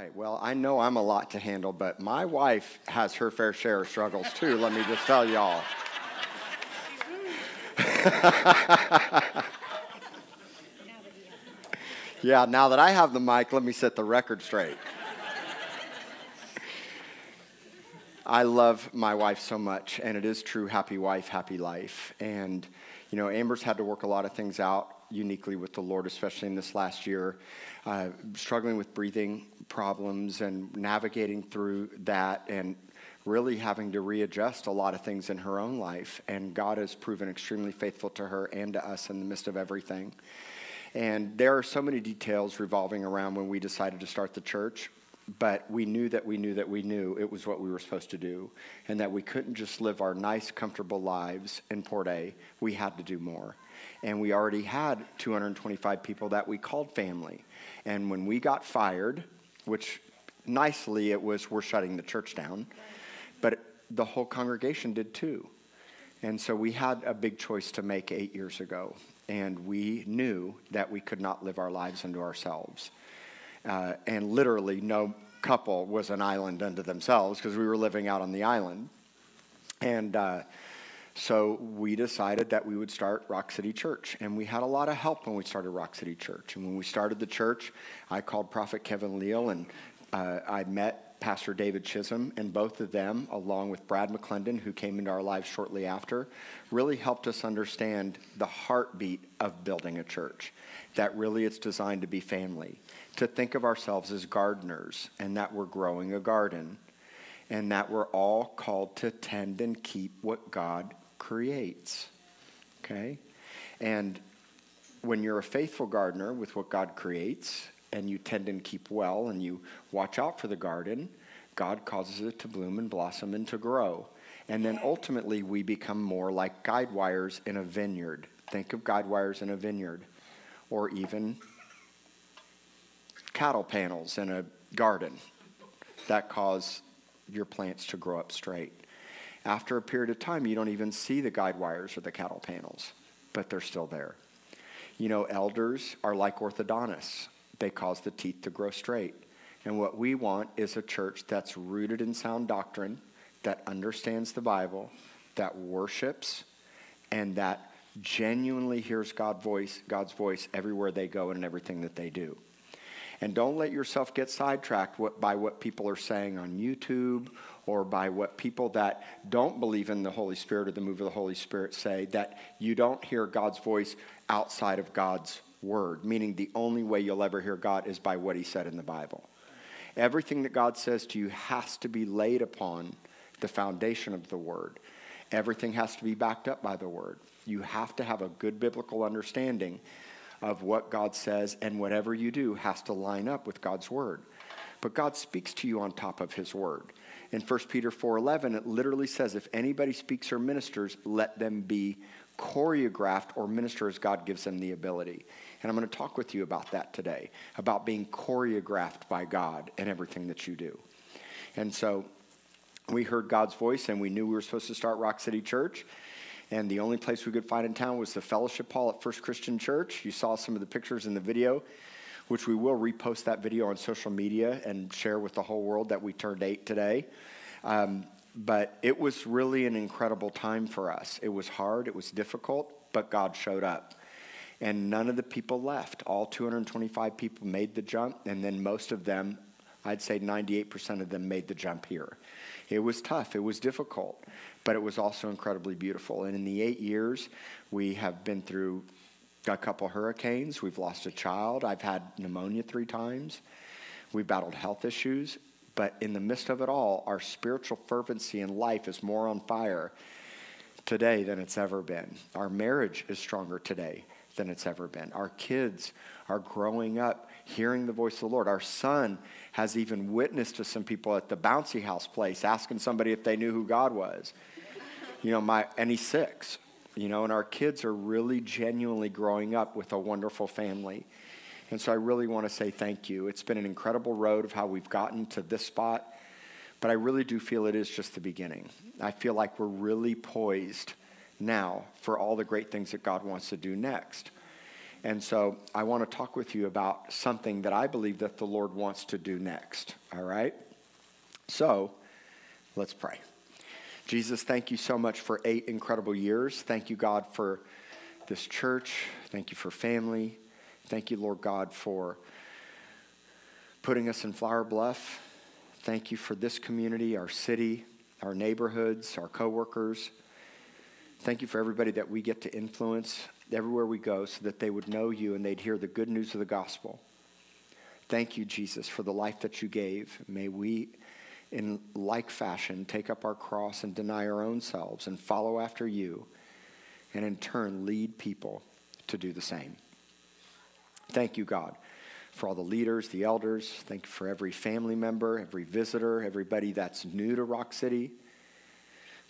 right. Well, I know I'm a lot to handle, but my wife has her fair share of struggles too, let me just tell y'all. yeah, now that I have the mic, let me set the record straight. I love my wife so much, and it is true happy wife, happy life. And, you know, Amber's had to work a lot of things out uniquely with the Lord, especially in this last year, uh, struggling with breathing problems and navigating through that and really having to readjust a lot of things in her own life. And God has proven extremely faithful to her and to us in the midst of everything. And there are so many details revolving around when we decided to start the church but we knew that we knew that we knew it was what we were supposed to do and that we couldn't just live our nice, comfortable lives in Port A. We had to do more. And we already had 225 people that we called family. And when we got fired, which nicely it was, we're shutting the church down, but the whole congregation did too. And so we had a big choice to make eight years ago. And we knew that we could not live our lives unto ourselves uh, and literally, no couple was an island unto themselves because we were living out on the island. And uh, so we decided that we would start Rock City Church. And we had a lot of help when we started Rock City Church. And when we started the church, I called Prophet Kevin Leal and uh, I met Pastor David Chisholm, and both of them, along with Brad McClendon, who came into our lives shortly after, really helped us understand the heartbeat of building a church. That really it's designed to be family to think of ourselves as gardeners and that we're growing a garden and that we're all called to tend and keep what God creates. Okay? And when you're a faithful gardener with what God creates and you tend and keep well and you watch out for the garden, God causes it to bloom and blossom and to grow. And then ultimately, we become more like guide wires in a vineyard. Think of guide wires in a vineyard, or even cattle panels in a garden that cause your plants to grow up straight. After a period of time, you don't even see the guide wires or the cattle panels, but they're still there. You know, elders are like orthodontists, they cause the teeth to grow straight. And what we want is a church that's rooted in sound doctrine, that understands the Bible, that worships, and that genuinely hears God voice, God's voice everywhere they go and in everything that they do. And don't let yourself get sidetracked by what people are saying on YouTube or by what people that don't believe in the Holy Spirit or the move of the Holy Spirit say, that you don't hear God's voice outside of God's word, meaning the only way you'll ever hear God is by what he said in the Bible. Everything that God says to you has to be laid upon the foundation of the word. Everything has to be backed up by the word. You have to have a good biblical understanding of what God says, and whatever you do has to line up with God's word. But God speaks to you on top of his word. In 1 Peter 4:11 it literally says if anybody speaks or ministers let them be choreographed or minister as God gives them the ability. And I'm going to talk with you about that today, about being choreographed by God in everything that you do. And so we heard God's voice and we knew we were supposed to start Rock City Church and the only place we could find in town was the fellowship hall at First Christian Church. You saw some of the pictures in the video, which we will repost that video on social media and share with the whole world that we turned eight today. Um, but it was really an incredible time for us. It was hard, it was difficult, but God showed up. And none of the people left. All 225 people made the jump, and then most of them, I'd say 98% of them, made the jump here. It was tough, it was difficult but it was also incredibly beautiful. And in the eight years, we have been through a couple hurricanes. We've lost a child. I've had pneumonia three times. We've battled health issues. But in the midst of it all, our spiritual fervency in life is more on fire today than it's ever been. Our marriage is stronger today than it's ever been. Our kids are growing up hearing the voice of the Lord. Our son has even witnessed to some people at the bouncy house place asking somebody if they knew who God was you know, my, and he's six, you know, and our kids are really genuinely growing up with a wonderful family. And so I really want to say thank you. It's been an incredible road of how we've gotten to this spot, but I really do feel it is just the beginning. I feel like we're really poised now for all the great things that God wants to do next. And so I want to talk with you about something that I believe that the Lord wants to do next. All right? So let's pray. Jesus, thank you so much for eight incredible years. Thank you, God, for this church. Thank you for family. Thank you, Lord God, for putting us in Flower Bluff. Thank you for this community, our city, our neighborhoods, our coworkers. Thank you for everybody that we get to influence everywhere we go so that they would know you and they'd hear the good news of the gospel. Thank you, Jesus, for the life that you gave. May we, in like fashion, take up our cross and deny our own selves and follow after you, and in turn lead people to do the same. Thank you, God, for all the leaders, the elders. Thank you for every family member, every visitor, everybody that's new to Rock City,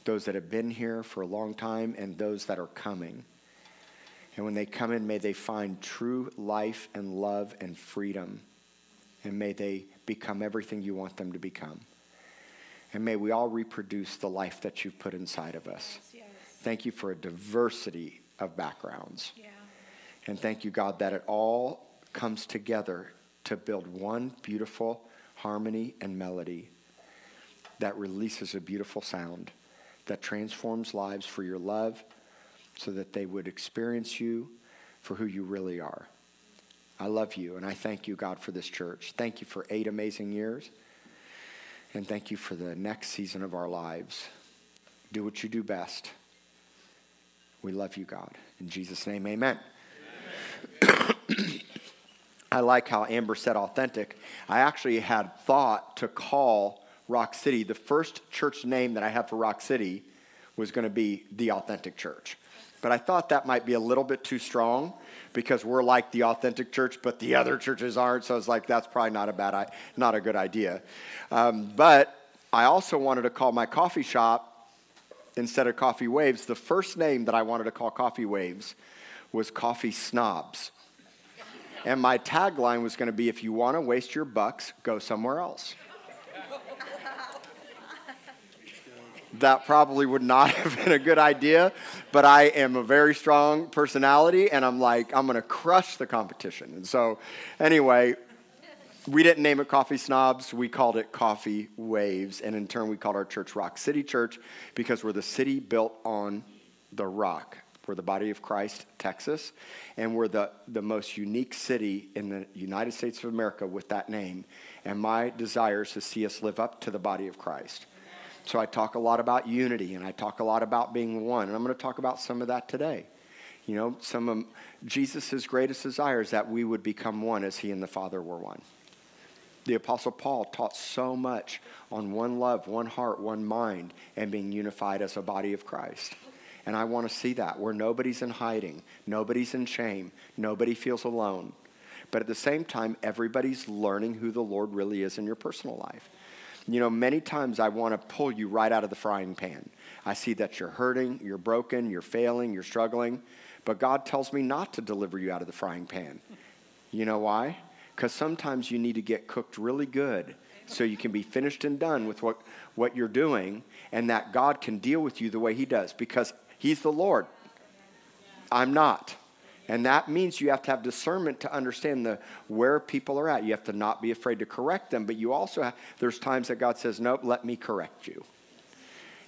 those that have been here for a long time, and those that are coming. And when they come in, may they find true life and love and freedom. And may they become everything you want them to become. And may we all reproduce the life that you've put inside of us. Yes, yes. Thank you for a diversity of backgrounds. Yeah. And thank you, God, that it all comes together to build one beautiful harmony and melody that releases a beautiful sound that transforms lives for your love so that they would experience you for who you really are. I love you, and I thank you, God, for this church. Thank you for eight amazing years, and thank you for the next season of our lives. Do what you do best. We love you, God. In Jesus' name, amen. amen. I like how Amber said authentic. I actually had thought to call Rock City, the first church name that I have for Rock City was going to be the Authentic Church. But I thought that might be a little bit too strong because we're like the authentic church, but the other churches aren't. So I was like, that's probably not a bad, not a good idea. Um, but I also wanted to call my coffee shop instead of Coffee Waves. The first name that I wanted to call Coffee Waves was Coffee Snobs. And my tagline was going to be if you want to waste your bucks, go somewhere else. That probably would not have been a good idea, but I am a very strong personality and I'm like, I'm to crush the competition. And so, anyway, we didn't name it Coffee Snobs. We called it Coffee Waves. And in turn, we called our church Rock City Church because we're the city built on the rock. We're the body of Christ, Texas, and we're the, the most unique city in the United States of America with that name. And my desire is to see us live up to the body of Christ. So I talk a lot about unity and I talk a lot about being one. And I'm going to talk about some of that today. You know, some of Jesus' greatest desire is that we would become one as he and the Father were one. The Apostle Paul taught so much on one love, one heart, one mind, and being unified as a body of Christ. And I want to see that where nobody's in hiding, nobody's in shame, nobody feels alone. But at the same time, everybody's learning who the Lord really is in your personal life. You know, many times I want to pull you right out of the frying pan. I see that you're hurting, you're broken, you're failing, you're struggling, but God tells me not to deliver you out of the frying pan. You know why? Because sometimes you need to get cooked really good so you can be finished and done with what, what you're doing, and that God can deal with you the way He does because He's the Lord. I'm not. And that means you have to have discernment to understand the, where people are at. You have to not be afraid to correct them, but you also have, there's times that God says, Nope, let me correct you.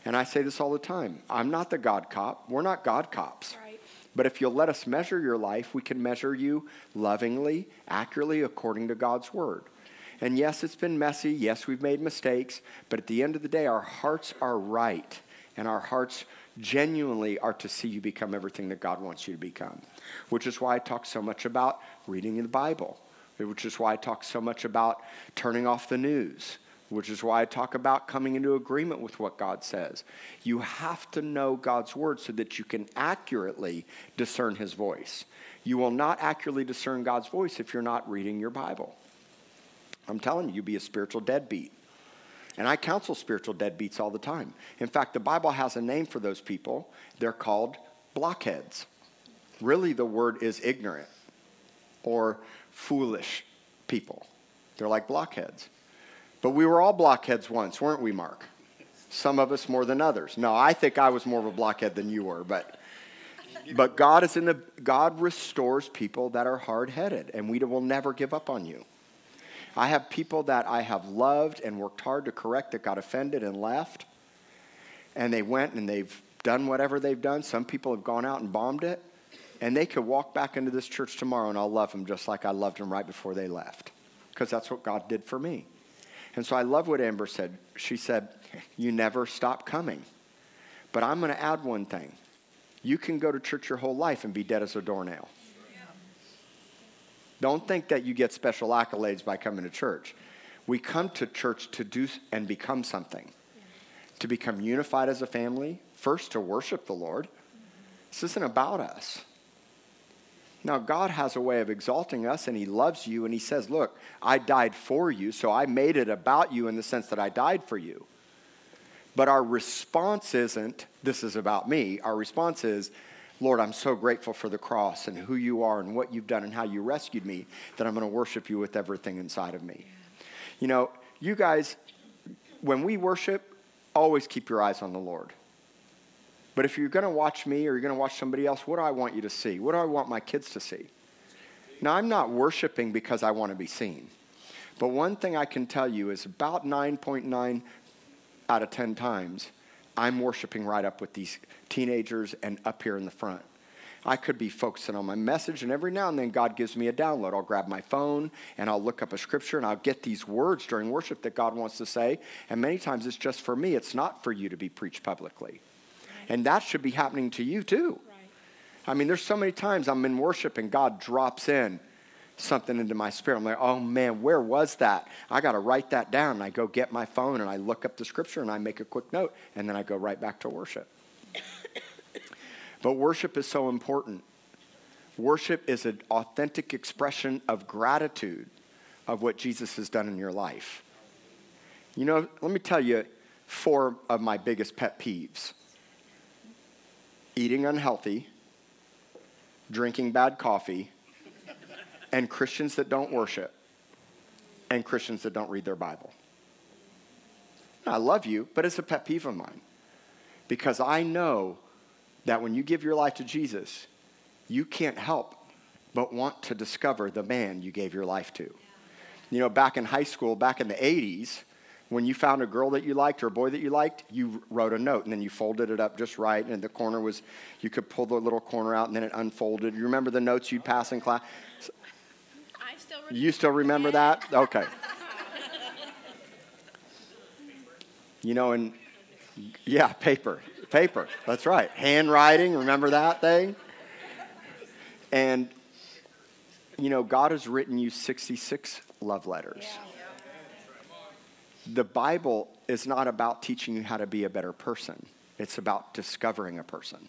And I say this all the time I'm not the God cop. We're not God cops. Right. But if you'll let us measure your life, we can measure you lovingly, accurately, according to God's word. And yes, it's been messy. Yes, we've made mistakes. But at the end of the day, our hearts are right. And our hearts genuinely are to see you become everything that God wants you to become which is why I talk so much about reading the Bible, which is why I talk so much about turning off the news, which is why I talk about coming into agreement with what God says. You have to know God's word so that you can accurately discern his voice. You will not accurately discern God's voice if you're not reading your Bible. I'm telling you, you be a spiritual deadbeat. And I counsel spiritual deadbeats all the time. In fact, the Bible has a name for those people. They're called blockheads really the word is ignorant or foolish people. They're like blockheads. But we were all blockheads once, weren't we, Mark? Some of us more than others. No, I think I was more of a blockhead than you were, but But God is in the God restores people that are hard-headed and we will never give up on you. I have people that I have loved and worked hard to correct that got offended and left. And they went and they've done whatever they've done. Some people have gone out and bombed it. And they could walk back into this church tomorrow and I'll love them just like I loved them right before they left. Because that's what God did for me. And so I love what Amber said. She said, You never stop coming. But I'm going to add one thing. You can go to church your whole life and be dead as a doornail. Don't think that you get special accolades by coming to church. We come to church to do and become something, to become unified as a family, first to worship the Lord. This isn't about us. Now, God has a way of exalting us, and He loves you, and He says, Look, I died for you, so I made it about you in the sense that I died for you. But our response isn't, This is about me. Our response is, Lord, I'm so grateful for the cross and who you are and what you've done and how you rescued me that I'm going to worship you with everything inside of me. You know, you guys, when we worship, always keep your eyes on the Lord. But if you're going to watch me or you're going to watch somebody else, what do I want you to see? What do I want my kids to see? Now, I'm not worshiping because I want to be seen. But one thing I can tell you is about 9.9 out of 10 times, I'm worshiping right up with these teenagers and up here in the front. I could be focusing on my message, and every now and then God gives me a download. I'll grab my phone and I'll look up a scripture and I'll get these words during worship that God wants to say. And many times it's just for me, it's not for you to be preached publicly. And that should be happening to you too. I mean, there's so many times I'm in worship and God drops in something into my spirit. I'm like, oh man, where was that? I got to write that down. And I go get my phone and I look up the scripture and I make a quick note and then I go right back to worship. but worship is so important. Worship is an authentic expression of gratitude of what Jesus has done in your life. You know, let me tell you four of my biggest pet peeves eating unhealthy, drinking bad coffee, and Christians that don't worship, and Christians that don't read their Bible. I love you, but it's a pet peeve of mine because I know that when you give your life to Jesus, you can't help but want to discover the man you gave your life to. You know, back in high school, back in the 80s, when you found a girl that you liked or a boy that you liked, you wrote a note and then you folded it up just right. And the corner was, you could pull the little corner out and then it unfolded. You remember the notes you'd pass in class? Still You still remember that? Okay. You know, and yeah, paper, paper. That's right. Handwriting, remember that thing? And, you know, God has written you 66 love letters. The Bible is not about teaching you how to be a better person, it's about discovering a person.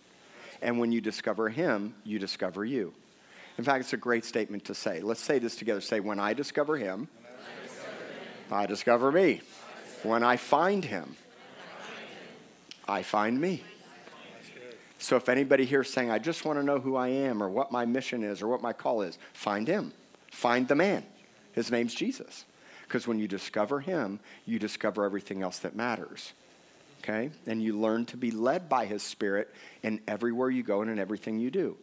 And when you discover Him, you discover you. In fact, it's a great statement to say. Let's say this together. Say, when I discover Him, I discover, me. When I find Him, I find me. So if anybody here is saying, I just want to know who I am or what my mission is or what my call is, find him. Find the man. His name's Jesus. Because when you discover him, you discover everything else that matters. Okay? And you learn to be led by his spirit in everywhere you go and in everything you do.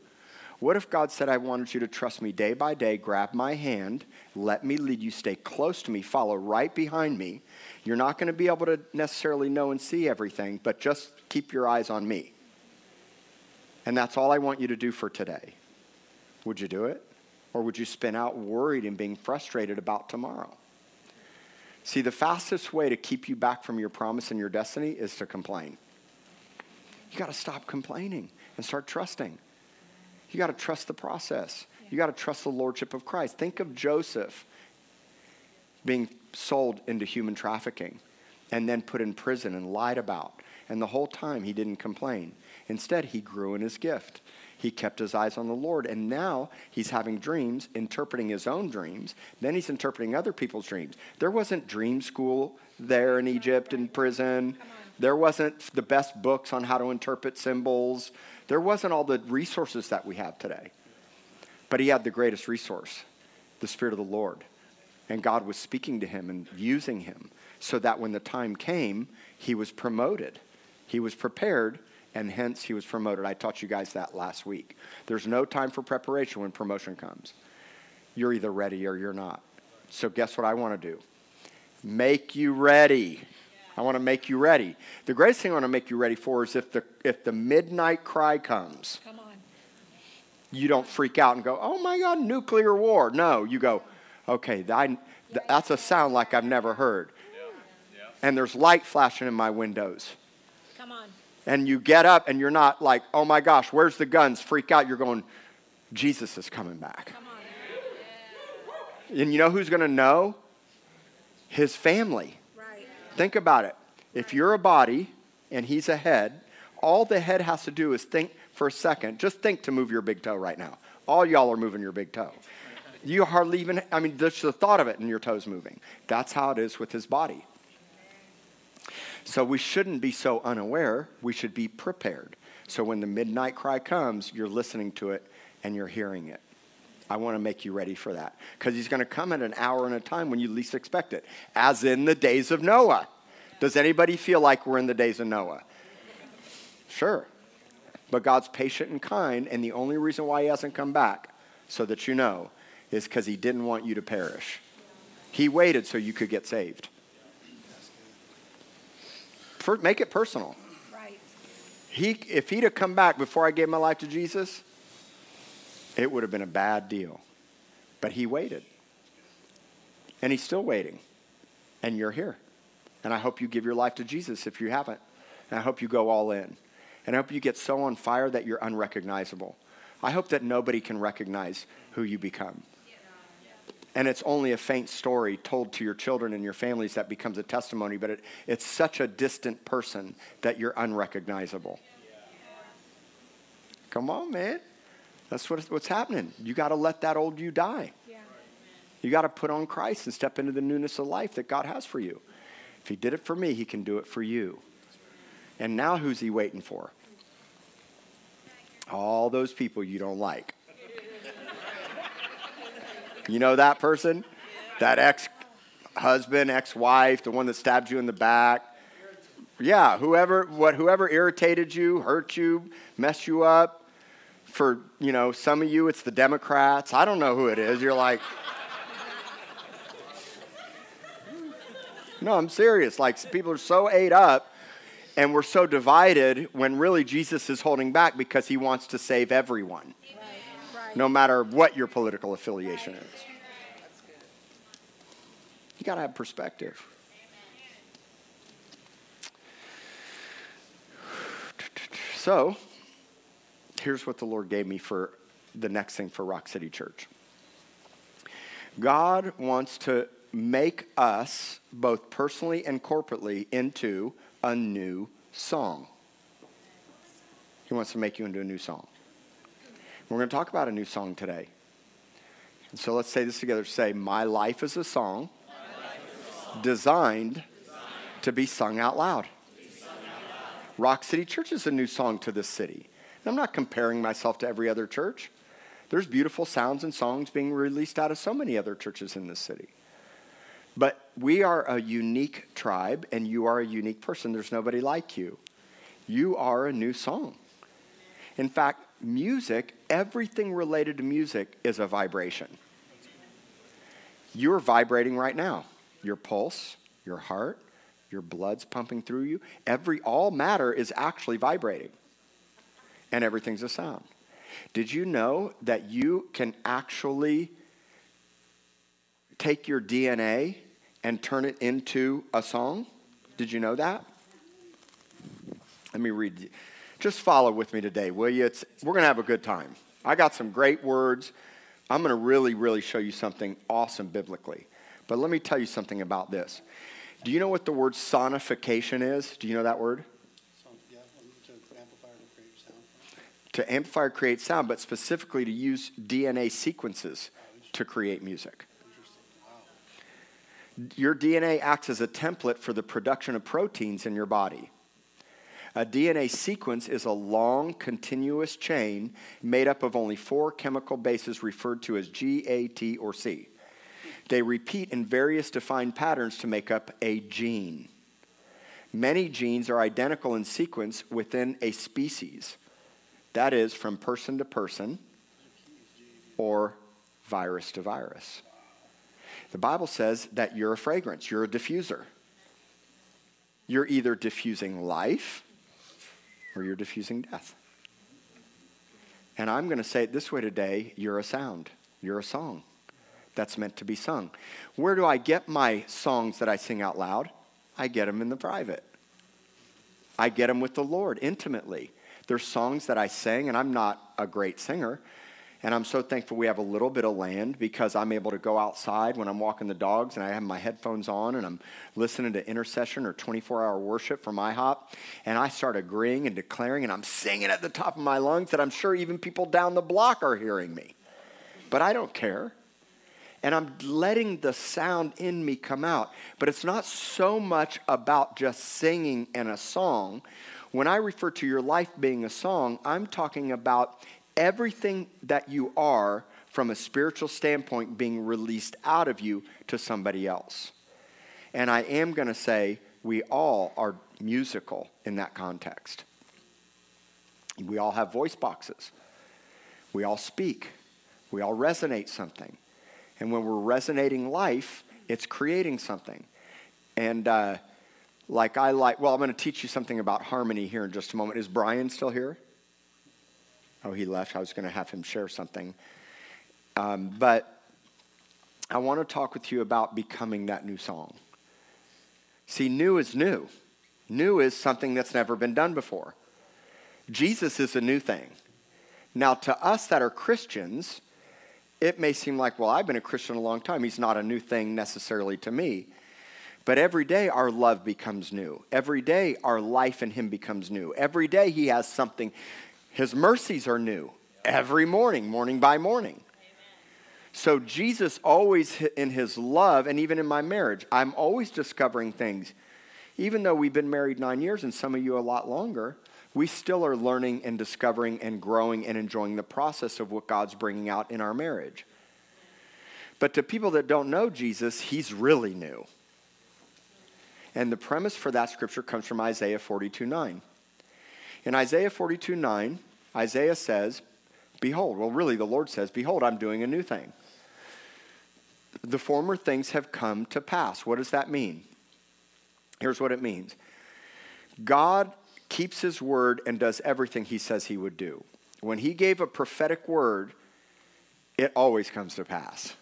What if God said, I wanted you to trust me day by day, grab my hand, let me lead you, stay close to me, follow right behind me? You're not going to be able to necessarily know and see everything, but just keep your eyes on me. And that's all I want you to do for today. Would you do it? Or would you spin out worried and being frustrated about tomorrow? See, the fastest way to keep you back from your promise and your destiny is to complain. You got to stop complaining and start trusting. You got to trust the process. You got to trust the lordship of Christ. Think of Joseph being sold into human trafficking and then put in prison and lied about. And the whole time he didn't complain. Instead, he grew in his gift. He kept his eyes on the Lord. And now he's having dreams, interpreting his own dreams. Then he's interpreting other people's dreams. There wasn't dream school there in Egypt in prison. There wasn't the best books on how to interpret symbols. There wasn't all the resources that we have today. But he had the greatest resource the Spirit of the Lord. And God was speaking to him and using him so that when the time came, he was promoted. He was prepared and hence he was promoted. I taught you guys that last week. There's no time for preparation when promotion comes. You're either ready or you're not. So, guess what I want to do? Make you ready. I want to make you ready. The greatest thing I want to make you ready for is if the, if the midnight cry comes, Come on. you don't freak out and go, oh my God, nuclear war. No, you go, okay, that, that's a sound like I've never heard. And there's light flashing in my windows. Come on. And you get up and you're not like, oh my gosh, where's the guns? Freak out. You're going, Jesus is coming back. Come on. And you know who's going to know? His family. Think about it. If you're a body and he's a head, all the head has to do is think for a second. Just think to move your big toe right now. All y'all are moving your big toe. You hardly even, I mean, just the thought of it and your toes moving. That's how it is with his body. So we shouldn't be so unaware. We should be prepared. So when the midnight cry comes, you're listening to it and you're hearing it. I want to make you ready for that because he's going to come at an hour and a time when you least expect it, as in the days of Noah. Does anybody feel like we're in the days of Noah? Sure. But God's patient and kind, and the only reason why he hasn't come back, so that you know, is because he didn't want you to perish. He waited so you could get saved. For, make it personal. Right. He, if he'd have come back before I gave my life to Jesus, it would have been a bad deal. But he waited. And he's still waiting. And you're here. And I hope you give your life to Jesus if you haven't. And I hope you go all in. And I hope you get so on fire that you're unrecognizable. I hope that nobody can recognize who you become. And it's only a faint story told to your children and your families that becomes a testimony, but it, it's such a distant person that you're unrecognizable. Come on, man. That's what, what's happening. You got to let that old you die. Yeah. You got to put on Christ and step into the newness of life that God has for you. If He did it for me, He can do it for you. And now who's He waiting for? All those people you don't like. You know that person? That ex husband, ex wife, the one that stabbed you in the back. Yeah, whoever, what, whoever irritated you, hurt you, messed you up. For, you know, some of you, it's the Democrats. I don't know who it is. You're like, no, I'm serious. Like, people are so ate up and we're so divided when really Jesus is holding back because he wants to save everyone Right. no matter what your political affiliation is. You got to have perspective. So, here's what the Lord gave me for the next thing for Rock City Church. God wants to make us, both personally and corporately, into a new song. He wants to make you into a new song. We're going to talk about a new song today. And so let's say this together. Say, My life is a song, Designed, to be sung out loud. Rock City Church is a new song to this city. I'm not comparing myself to every other church. There's beautiful sounds and songs being released out of so many other churches in this city. But we are a unique tribe, and you are a unique person. There's nobody like you. You are a new song. In fact, music, everything related to music is a vibration. You're vibrating right now. Your pulse, your heart, your blood's pumping through you. Every all matter is actually vibrating. And everything's a sound. Did you know that you can actually take your DNA and turn it into a song? Did you know that? Let me read. Just follow with me today, will you? It's, we're going to have a good time. I got some great words. I'm going to really, really show you something awesome biblically. But let me tell you something about this. Do you know what the word sonification is? Do you know that word? So, yeah, to amplify or create sound. To amplify or create sound, but specifically to use DNA sequences to create music. Your DNA acts as a template for the production of proteins in your body. A DNA sequence is a long, continuous chain made up of only four chemical bases referred to as G, A, T, or C. They repeat in various defined patterns to make up a gene. Many genes are identical in sequence within a species. That is, from person to person or virus to virus. The Bible says that you're a fragrance, you're a diffuser. You're either diffusing life or you're diffusing death. And I'm going to say it this way today you're a sound, you're a song that's meant to be sung. Where do I get my songs that I sing out loud? I get them in the private. I get them with the Lord intimately. There's songs that I sing, and I'm not a great singer. And I'm so thankful we have a little bit of land because I'm able to go outside when I'm walking the dogs and I have my headphones on and I'm listening to intercession or 24 hour worship from IHOP. And I start agreeing and declaring and I'm singing at the top of my lungs that I'm sure even people down the block are hearing me. But I don't care. And I'm letting the sound in me come out. But it's not so much about just singing in a song. When I refer to your life being a song, I'm talking about everything that you are from a spiritual standpoint being released out of you to somebody else. And I am going to say we all are musical in that context. We all have voice boxes. We all speak. We all resonate something. And when we're resonating life, it's creating something. And uh, like I like, well, I'm going to teach you something about harmony here in just a moment. Is Brian still here? Oh, he left. I was going to have him share something. Um, but I want to talk with you about becoming that new song. See, new is new. New is something that's never been done before. Jesus is a new thing. Now, to us that are Christians, it may seem like, well, I've been a Christian a long time. He's not a new thing necessarily to me. But every day our love becomes new. Every day our life in Him becomes new. Every day He has something his mercies are new every morning, morning by morning. So, Jesus always in his love, and even in my marriage, I'm always discovering things. Even though we've been married nine years and some of you a lot longer, we still are learning and discovering and growing and enjoying the process of what God's bringing out in our marriage. But to people that don't know Jesus, he's really new. And the premise for that scripture comes from Isaiah 42 9. In Isaiah 42 9, Isaiah says, Behold, well, really, the Lord says, Behold, I'm doing a new thing. The former things have come to pass. What does that mean? Here's what it means God keeps his word and does everything he says he would do. When he gave a prophetic word, it always comes to pass.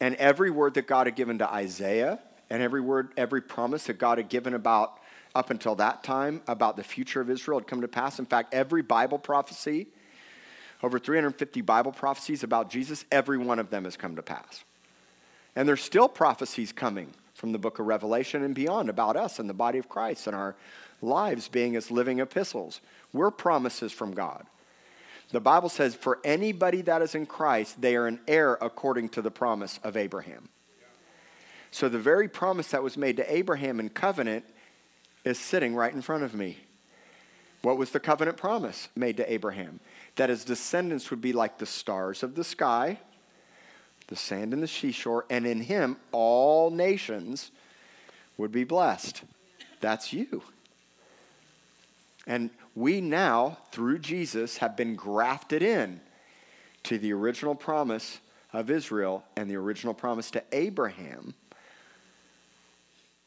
And every word that God had given to Isaiah, and every word, every promise that God had given about up until that time about the future of Israel had come to pass. In fact, every Bible prophecy, over 350 Bible prophecies about Jesus, every one of them has come to pass. And there's still prophecies coming from the book of Revelation and beyond about us and the body of Christ and our lives being as living epistles. We're promises from God. The Bible says, for anybody that is in Christ, they are an heir according to the promise of Abraham. So the very promise that was made to Abraham in covenant is sitting right in front of me. What was the covenant promise made to Abraham? That his descendants would be like the stars of the sky, the sand in the seashore, and in him all nations would be blessed. That's you. And we now, through Jesus, have been grafted in to the original promise of Israel and the original promise to Abraham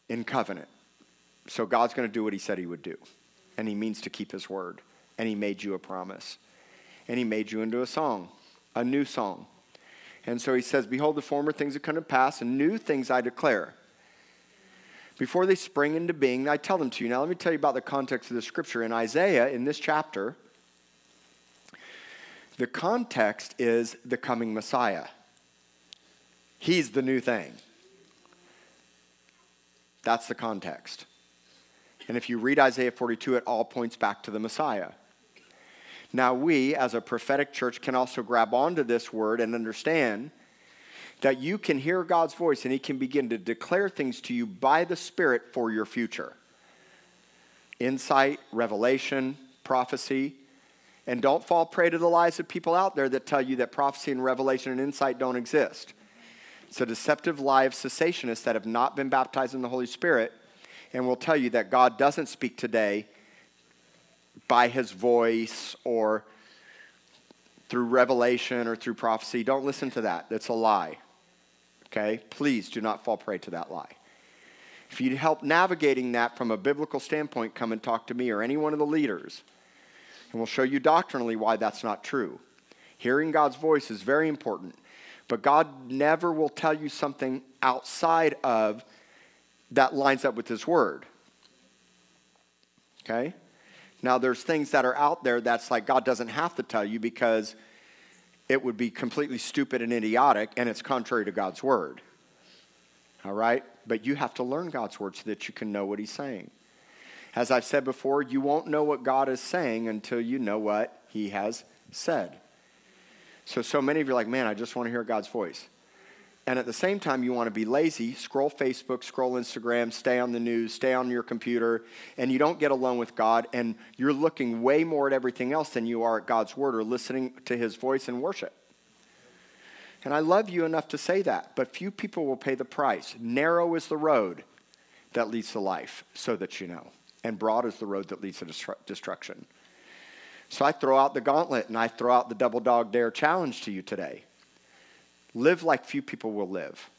in covenant. So God's going to do what he said he would do. And he means to keep his word. And he made you a promise. And he made you into a song, a new song. And so he says, Behold, the former things are come to pass, and new things I declare. Before they spring into being, I tell them to you. Now, let me tell you about the context of the scripture. In Isaiah, in this chapter, the context is the coming Messiah. He's the new thing. That's the context. And if you read Isaiah 42, it all points back to the Messiah. Now, we as a prophetic church can also grab onto this word and understand that you can hear God's voice and He can begin to declare things to you by the Spirit for your future insight, revelation, prophecy. And don't fall prey to the lies of people out there that tell you that prophecy and revelation and insight don't exist. It's a deceptive lie of cessationists that have not been baptized in the Holy Spirit and will tell you that God doesn't speak today by his voice or through revelation or through prophecy. Don't listen to that. That's a lie. Okay? Please do not fall prey to that lie. If you help navigating that from a biblical standpoint, come and talk to me or any one of the leaders. And we'll show you doctrinally why that's not true. Hearing God's voice is very important, but God never will tell you something outside of that lines up with His Word. Okay? Now, there's things that are out there that's like God doesn't have to tell you because it would be completely stupid and idiotic and it's contrary to God's Word. All right? But you have to learn God's Word so that you can know what He's saying. As I've said before, you won't know what God is saying until you know what He has said. So, so many of you are like, man, I just want to hear God's voice. And at the same time, you want to be lazy, scroll Facebook, scroll Instagram, stay on the news, stay on your computer, and you don't get alone with God, and you're looking way more at everything else than you are at God's word or listening to his voice in worship. And I love you enough to say that, but few people will pay the price. Narrow is the road that leads to life, so that you know, and broad is the road that leads to destru- destruction. So I throw out the gauntlet and I throw out the double dog dare challenge to you today. Live like few people will live.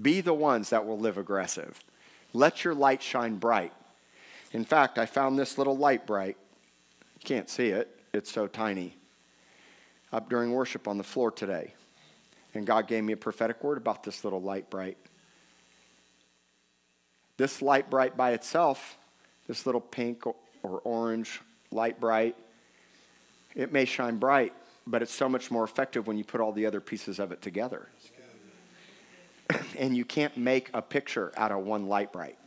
Be the ones that will live aggressive. Let your light shine bright. In fact, I found this little Lite-Brite. You can't see it, it's so tiny. Up during worship on the floor today. And God gave me a prophetic word about this little Lite-Brite. This Lite-Brite by itself, this little pink or orange light bright, it may shine bright, but it's so much more effective when you put all the other pieces of it together. and you can't make a picture out of one Lite-Brite.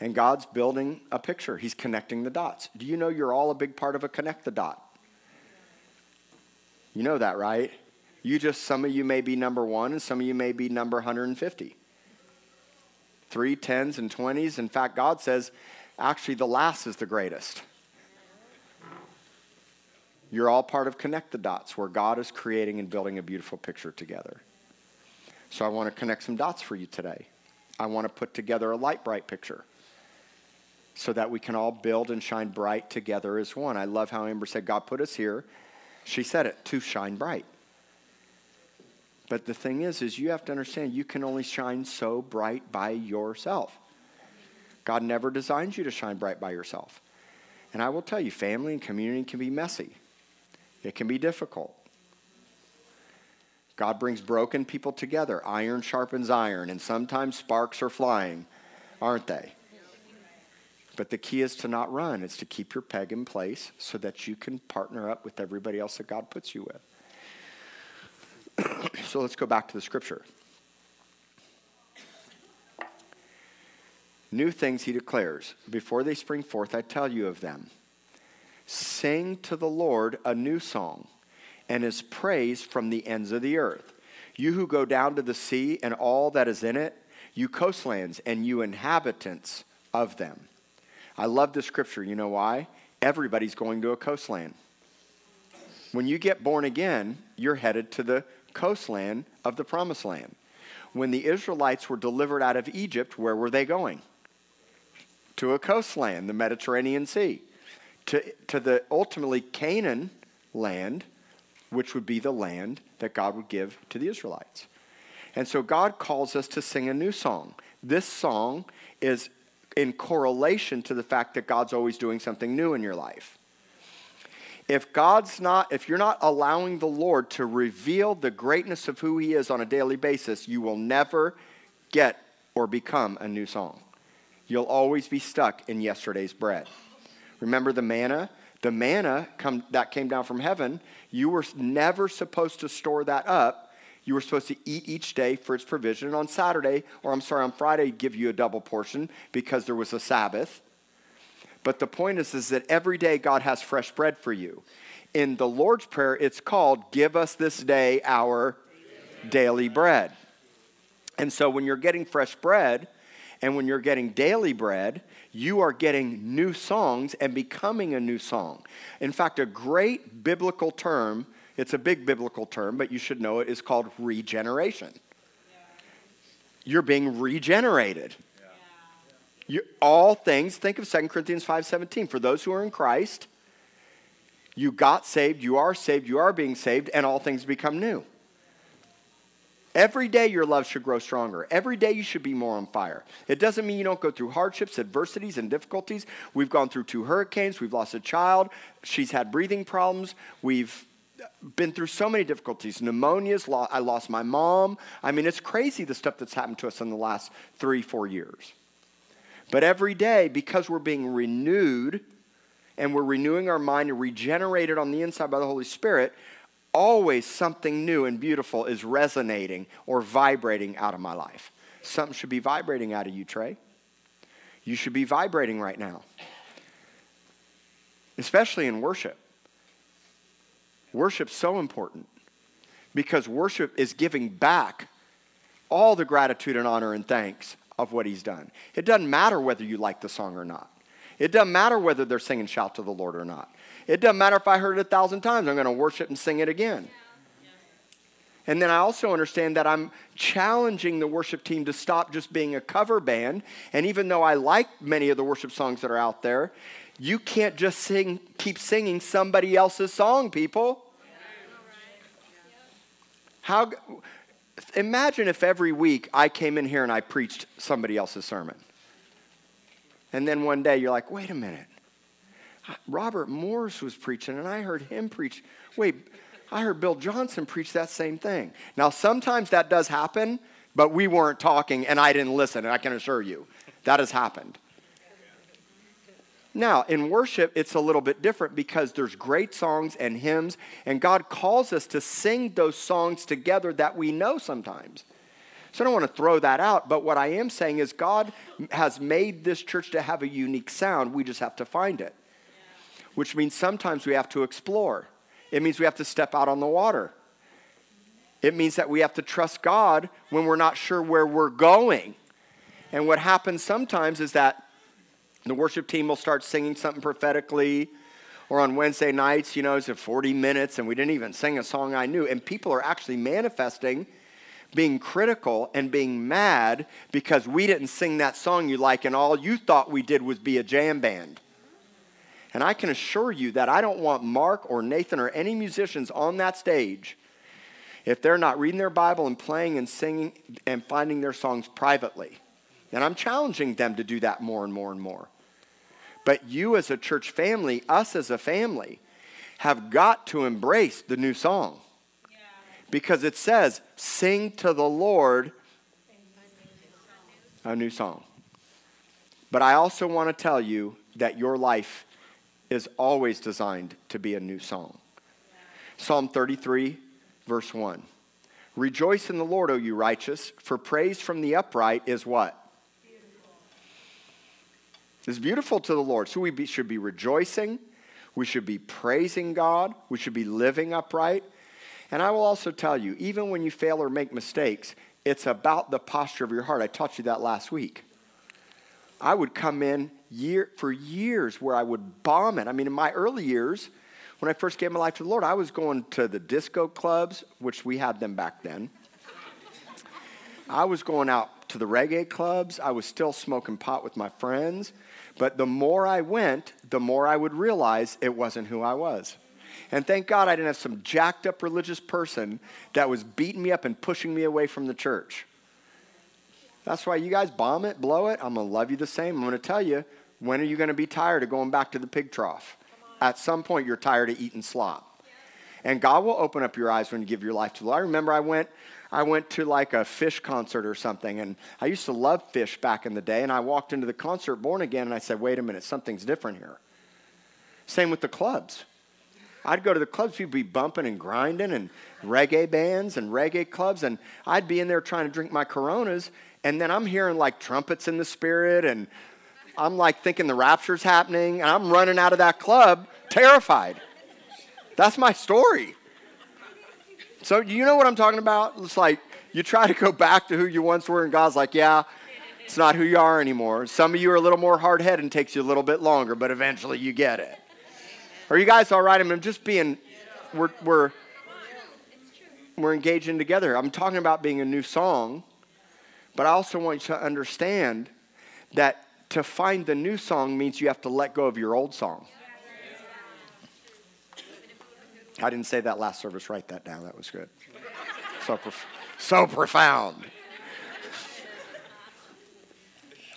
And God's building a picture. He's connecting the dots. Do you know you're all a big part of a connect the dot? You know that, right? You just, some of you may be number one, and some of you may be number 150. Three, tens, and 20s. In fact, God says, actually, the last is the greatest. You're all part of Connect the Dots, where God is creating and building a beautiful picture together. So I want to connect some dots for you today. I want to put together a Lite-Brite picture so that we can all build and shine bright together as one. I love how Amber said, God put us here. She said it, to shine bright. But the thing is, is you have to understand you can only shine so bright by yourself. God never designed you to shine bright by yourself. And I will tell you, family and community can be messy. It can be difficult. God brings broken people together. Iron sharpens iron, and sometimes sparks are flying, aren't they? But the key is to not run. It's to keep your peg in place so that you can partner up with everybody else that God puts you with. so let's go back to the scripture. New things he declares. Before they spring forth, I tell you of them. Sing to the Lord a new song and his praise from the ends of the earth. You who go down to the sea and all that is in it, you coastlands and you inhabitants of them. I love this scripture. You know why? Everybody's going to a coastland. When you get born again, you're headed to the coastland of the promised land. When the Israelites were delivered out of Egypt, where were they going? To a coastland, the Mediterranean Sea to, to the ultimately Canaan land, which would be the land that God would give to the Israelites. And so God calls us to sing a new song. This song is in correlation to the fact that God's always doing something new in your life. If God's not, if you're not allowing the Lord to reveal the greatness of who He is on a daily basis, you will never get or become a new song. You'll always be stuck in yesterday's bread. Remember the manna? The manna come, that came down from heaven, you were never supposed to store that up. You were supposed to eat each day for its provision. And on Saturday, or I'm sorry, on Friday, give you a double portion because there was a Sabbath. But the point is, is that every day God has fresh bread for you. In the Lord's Prayer, it's called, Give us this day our daily bread. And so when you're getting fresh bread and when you're getting daily bread, you are getting new songs and becoming a new song. In fact, a great biblical term, it's a big biblical term, but you should know it, is called regeneration. you're being regenerated. You, all things, think of 2 Corinthians 5:17. For those who are in Christ, you got saved, you are saved, you are being saved, and all things become new. Every day your love should grow stronger. Every day you should be more on fire. It doesn't mean you don't go through hardships, adversities, and difficulties. We've gone through two hurricanes. We've lost a child. She's had breathing problems. We've been through so many difficulties pneumonias. I lost my mom. I mean, it's crazy the stuff that's happened to us in the last three, four years. But every day, because we're being renewed and we're renewing our mind and regenerated on the inside by the Holy Spirit, always something new and beautiful is resonating or vibrating out of my life. Something should be vibrating out of you, Trey. You should be vibrating right now, especially in worship. Worship's so important because worship is giving back all the gratitude and honor and thanks of what he's done. It doesn't matter whether you like the song or not. It doesn't matter whether they're singing shout to the Lord or not. It doesn't matter if I heard it a thousand times, I'm going to worship and sing it again. And then I also understand that I'm challenging the worship team to stop just being a cover band. And even though I like many of the worship songs that are out there, you can't just sing, keep singing somebody else's song, people. How, imagine if every week I came in here and I preached somebody else's sermon. And then one day you're like, wait a minute. Robert Morris was preaching, and I heard him preach. Wait, I heard Bill Johnson preach that same thing. Now, sometimes that does happen, but we weren't talking, and I didn't listen, and I can assure you that has happened. Now, in worship, it's a little bit different because there's great songs and hymns, and God calls us to sing those songs together that we know sometimes. So I don't want to throw that out, but what I am saying is God has made this church to have a unique sound. We just have to find it which means sometimes we have to explore. It means we have to step out on the water. It means that we have to trust God when we're not sure where we're going. And what happens sometimes is that the worship team will start singing something prophetically, or on Wednesday nights, you know, it's at 40 minutes and we didn't even sing a song I knew. And people are actually manifesting, being critical and being mad because we didn't sing that song you like, and all you thought we did was be a jam band. And I can assure you that I don't want Mark or Nathan or any musicians on that stage if they're not reading their Bible and playing and singing and finding their songs privately. And I'm challenging them to do that more and more and more. But you, as a church family, us as a family, have got to embrace the new song. Because it says, sing to the Lord a new song. But I also want to tell you that your life is always designed to be a new song. Psalm 33, verse 1. Rejoice in the Lord, O you righteous, for praise from the upright is what? It's beautiful to the Lord. So we be, should be rejoicing. We should be praising God. We should be living upright. And I will also tell you, even when you fail or make mistakes, it's about the posture of your heart. I taught you that last week. I would come in year, for years where I would bomb it. I mean, in my early years, when I first gave my life to the Lord, I was going to the disco clubs, which we had them back then. I was going out to the reggae clubs. I was still smoking pot with my friends. But the more I went, the more I would realize it wasn't who I was. And thank God I didn't have some jacked up religious person that was beating me up and pushing me away from the church. That's why you guys bomb it, blow it. I'm going to love you the same. I'm going to tell you, when are you going to be tired of going back to the pig trough? At some point, you're tired of eating slop. And God will open up your eyes when you give your life to the Lord. I remember I went, I went to like a Phish concert or something, and I used to love Phish back in the day. And I walked into the concert born again, and I said, wait a minute, something's different here. Same with the clubs. I'd go to the clubs, people be bumping and grinding, and reggae bands and reggae clubs, and I'd be in there trying to drink my Coronas, and then I'm hearing like trumpets in the spirit, and I'm like thinking the rapture's happening, and I'm running out of that club terrified. That's my story. So, you know what I'm talking about? It's like you try to go back to who you once were, and God's like, yeah, it's not who you are anymore. Some of you are a little more hard headed and takes you a little bit longer, but eventually you get it. Are you guys all right? I mean, I'm just being, we're, we're, we're engaging together. I'm talking about being a new song But I also want you to understand that to find the new song means you have to let go of your old song. I didn't say that last service. Write that down. That was good. So, prof- so profound.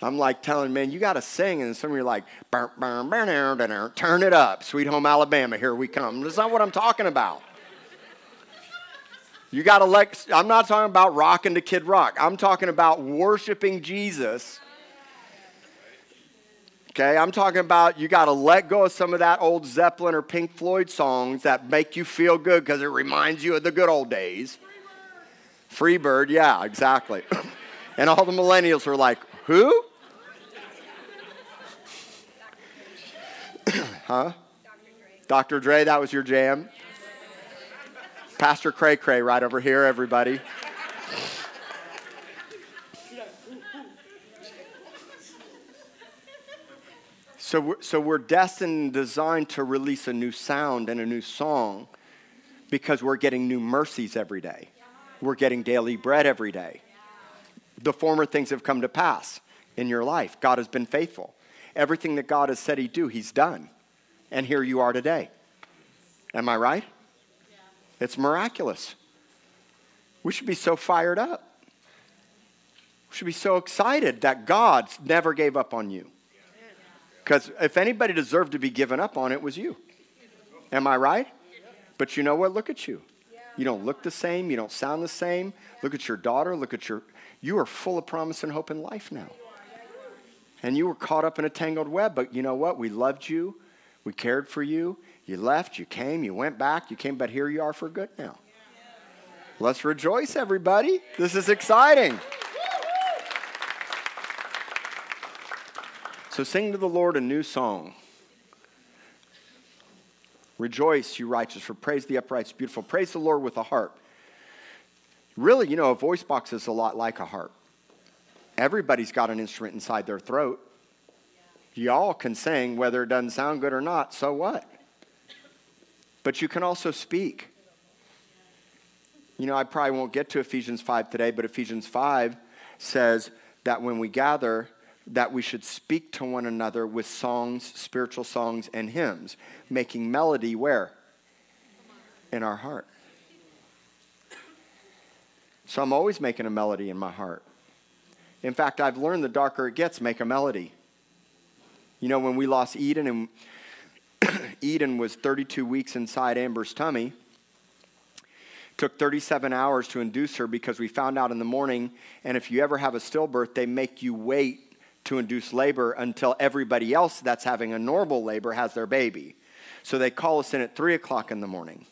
I'm like telling, man, you got to sing. And some of you are like, "Burr, burr, burr, turn it up. Sweet Home Alabama, here we come. That's not what I'm talking about. You got to let, I'm not talking about rocking to Kid Rock. I'm talking about worshiping Jesus. Okay, I'm talking about you got to let go of some of that old Zeppelin or Pink Floyd songs that make you feel good because it reminds you of the good old days. Freebird, yeah, exactly. and all the millennials were like, who? huh? Dr. Dre, that was your jam? Pastor Cray Cray right over here, everybody. So we're, so we're destined and designed to release a new sound and a new song because we're getting new mercies every day. We're getting daily bread every day. The former things have come to pass in your life. God has been faithful. Everything that God has said He'd do, He's done. And here you are today. Am I right? It's miraculous. We should be so fired up. We should be so excited that God never gave up on you. Because if anybody deserved to be given up on, it was you. Am I right? But you know what? Look at you. You don't look the same. You don't sound the same. Look at your daughter. Look at your. You are full of promise and hope in life now. And you were caught up in a tangled web, but you know what? We loved you. We cared for you. You left, you came, you went back, you came, but here you are for good now. Let's rejoice, everybody. This is exciting. So sing to the Lord a new song. Rejoice, you righteous, for praise the upright is beautiful. Praise the Lord with a harp. Really, you know, a voice box is a lot like a harp. Everybody's got an instrument inside their throat. Y'all can sing whether it doesn't sound good or not, so what? But you can also speak. You know, I probably won't get to Ephesians 5 today, but Ephesians 5 says that when we gather, that we should speak to one another with songs, spiritual songs, and hymns, making melody where? In our heart. So I'm always making a melody in my heart. In fact, I've learned the darker it gets, make a melody. You know, when we lost Eden and Eden was 32 weeks inside Amber's tummy, took 37 hours to induce her because we found out in the morning, and if you ever have a stillbirth, they make you wait to induce labor until everybody else that's having a normal labor has their baby. So they call us in at 3 o'clock in the morning.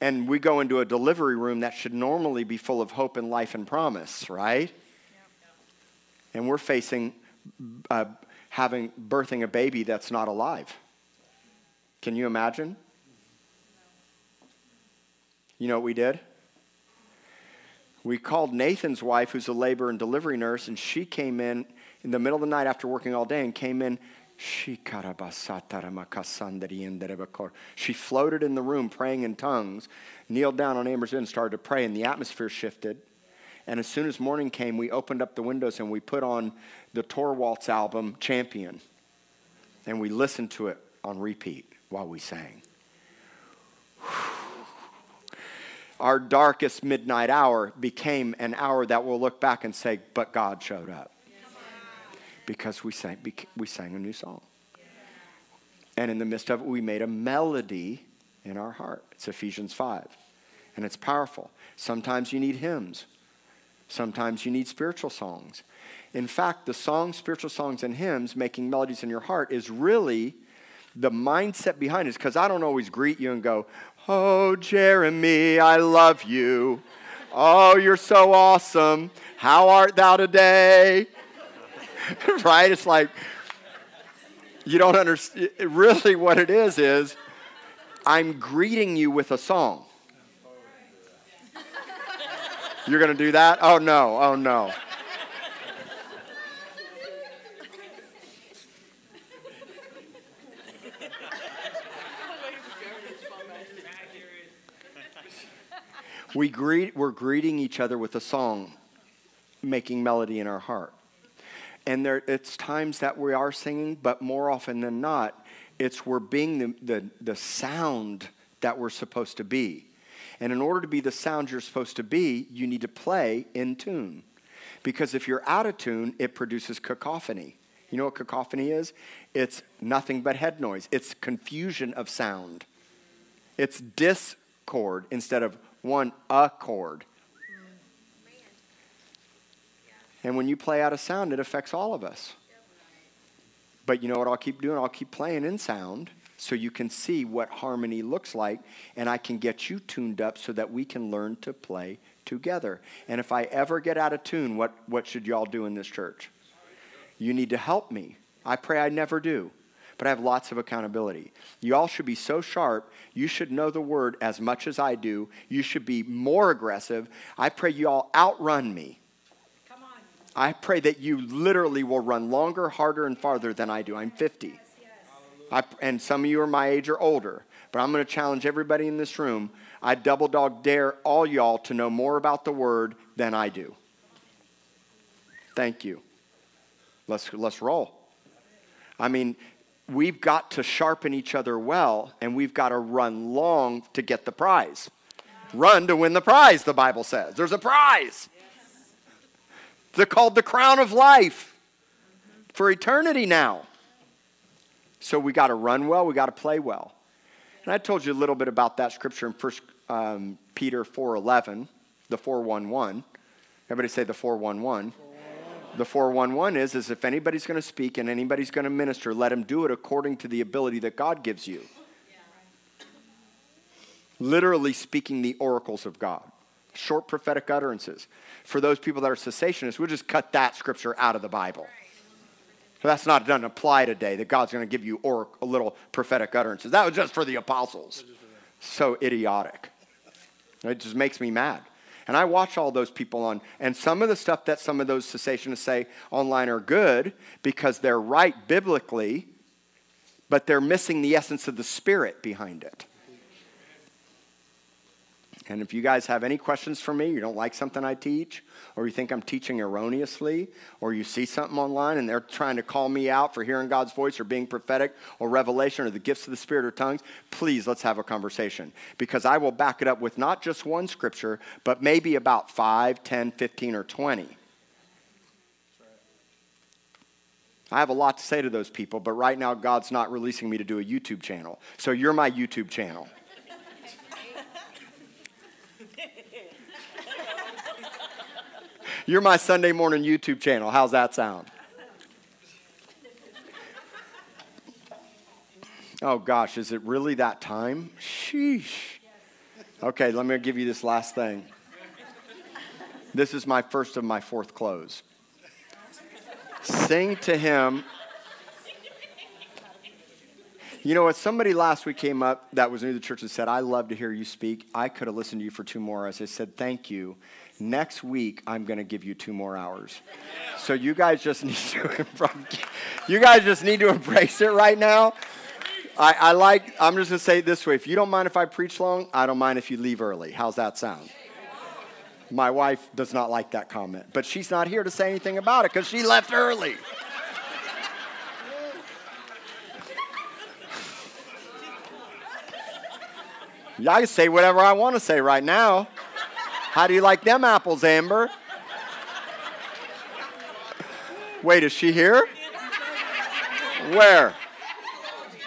And we go into a delivery room that should normally be full of hope and life and promise, right? And we're facing uh, having birthing a baby that's not alive. Can you imagine? You know what we did? We called Nathan's wife, who's a labor and delivery nurse, and she came in in the middle of the night after working all day and came in. She floated in the room praying in tongues, kneeled down on Amber's bed and started to pray, and the atmosphere shifted. And as soon as morning came, we opened up the windows and we put on the Torwalts album, Champion. And we listened to it on repeat while we sang. Our darkest midnight hour became an hour that we'll look back and say, but God showed up. Because we sang, we sang a new song. And in the midst of it, we made a melody in our heart. It's Ephesians 5. And it's powerful. Sometimes you need hymns. Sometimes you need spiritual songs. In fact, the songs, spiritual songs, and hymns, making melodies in your heart, is really the mindset behind it. Because I don't always greet you and go, Oh, Jeremy, I love you. Oh, you're so awesome. How art thou today? right? It's like, you don't understand. Really, what it is, is I'm greeting you with a song. You're going to do that? Oh, no. Oh, no. We greet, we're greeting each other with a song, making melody in our heart. And there, it's times that we are singing, but more often than not, it's we're being the, the, the sound that we're supposed to be. And in order to be the sound you're supposed to be, you need to play in tune. Because if you're out of tune, it produces cacophony. You know what cacophony is? It's nothing but head noise, it's confusion of sound. It's discord instead of one accord. And when you play out of sound, it affects all of us. But you know what I'll keep doing? I'll keep playing in sound so you can see what harmony looks like, and I can get you tuned up so that we can learn to play together. And if I ever get out of tune, what, what should y'all do in this church? You need to help me. I pray I never do, but I have lots of accountability. You all should be so sharp. You should know the word as much as I do. You should be more aggressive. I pray you all outrun me. I pray that you literally will run longer, harder, and farther than I do. I'm 50. I, and some of you are my age or older, but I'm going to challenge everybody in this room. I double dog dare all y'all to know more about the word than I do. Thank you. Let's, let's roll. I mean, we've got to sharpen each other well, and we've got to run long to get the prize. Run to win the prize, the Bible says. There's a prize. They're called the crown of life for eternity now. So we got to run well, we got to play well. And I told you a little bit about that scripture in 1 um, Peter 4.11, the 411. Everybody say the 411. The 411 is, is if anybody's going to speak and anybody's going to minister, let him do it according to the ability that God gives you. Literally speaking the oracles of God. Short prophetic utterances. For those people that are cessationists, we'll just cut that scripture out of the Bible. So that's not doesn't apply today that God's going to give you or a little prophetic utterances. That was just for the apostles. So idiotic. It just makes me mad. And I watch all those people on, and some of the stuff that some of those cessationists say online are good because they're right biblically, but they're missing the essence of the spirit behind it. And if you guys have any questions for me, you don't like something I teach, or you think I'm teaching erroneously, or you see something online and they're trying to call me out for hearing God's voice or being prophetic or revelation or the gifts of the Spirit or tongues, please let's have a conversation. Because I will back it up with not just one scripture, but maybe about 5, 10, 15, or 20. I have a lot to say to those people, but right now God's not releasing me to do a YouTube channel. So you're my YouTube channel. You're my Sunday morning YouTube channel. How's that sound? Oh gosh, is it really that time? Sheesh. Okay, let me give you this last thing. This is my first of my fourth close. Sing to him. You know what? Somebody last week came up that was new to the church and said, I love to hear you speak. I could have listened to you for two more hours. I said, Thank you. Next week, I'm going to give you two more hours. So you guys just need to, you guys just need to embrace it right now. I, I like, I'm just going to say it this way. If you don't mind if I preach long, I don't mind if you leave early. How's that sound? My wife does not like that comment, but she's not here to say anything about it because she left early. I can say whatever I want to say right now. How do you like them apples, Amber? Wait, is she here? Where?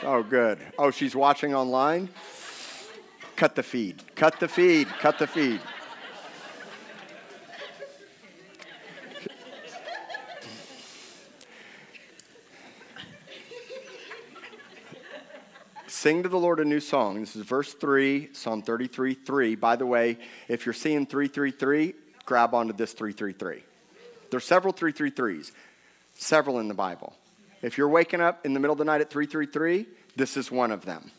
Oh, good. Oh, she's watching online? Cut the feed. Cut the feed. Cut the feed. Sing to the Lord a new song. This is verse 3, Psalm 33 3. By the way, if you're seeing 333, grab onto this 333. There's several 333s, several in the Bible. If you're waking up in the middle of the night at 333, this is one of them.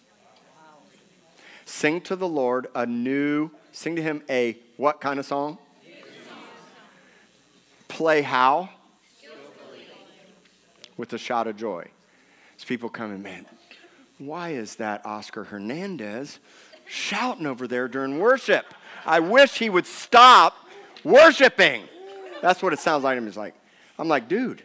Sing to the Lord a new, sing to him a what kind of song? Play how? With a shout of joy. As people come in, man, why is that Oscar Hernandez shouting over there during worship. I wish he would stop worshiping. That's what it sounds like to me. Like, I'm like, dude,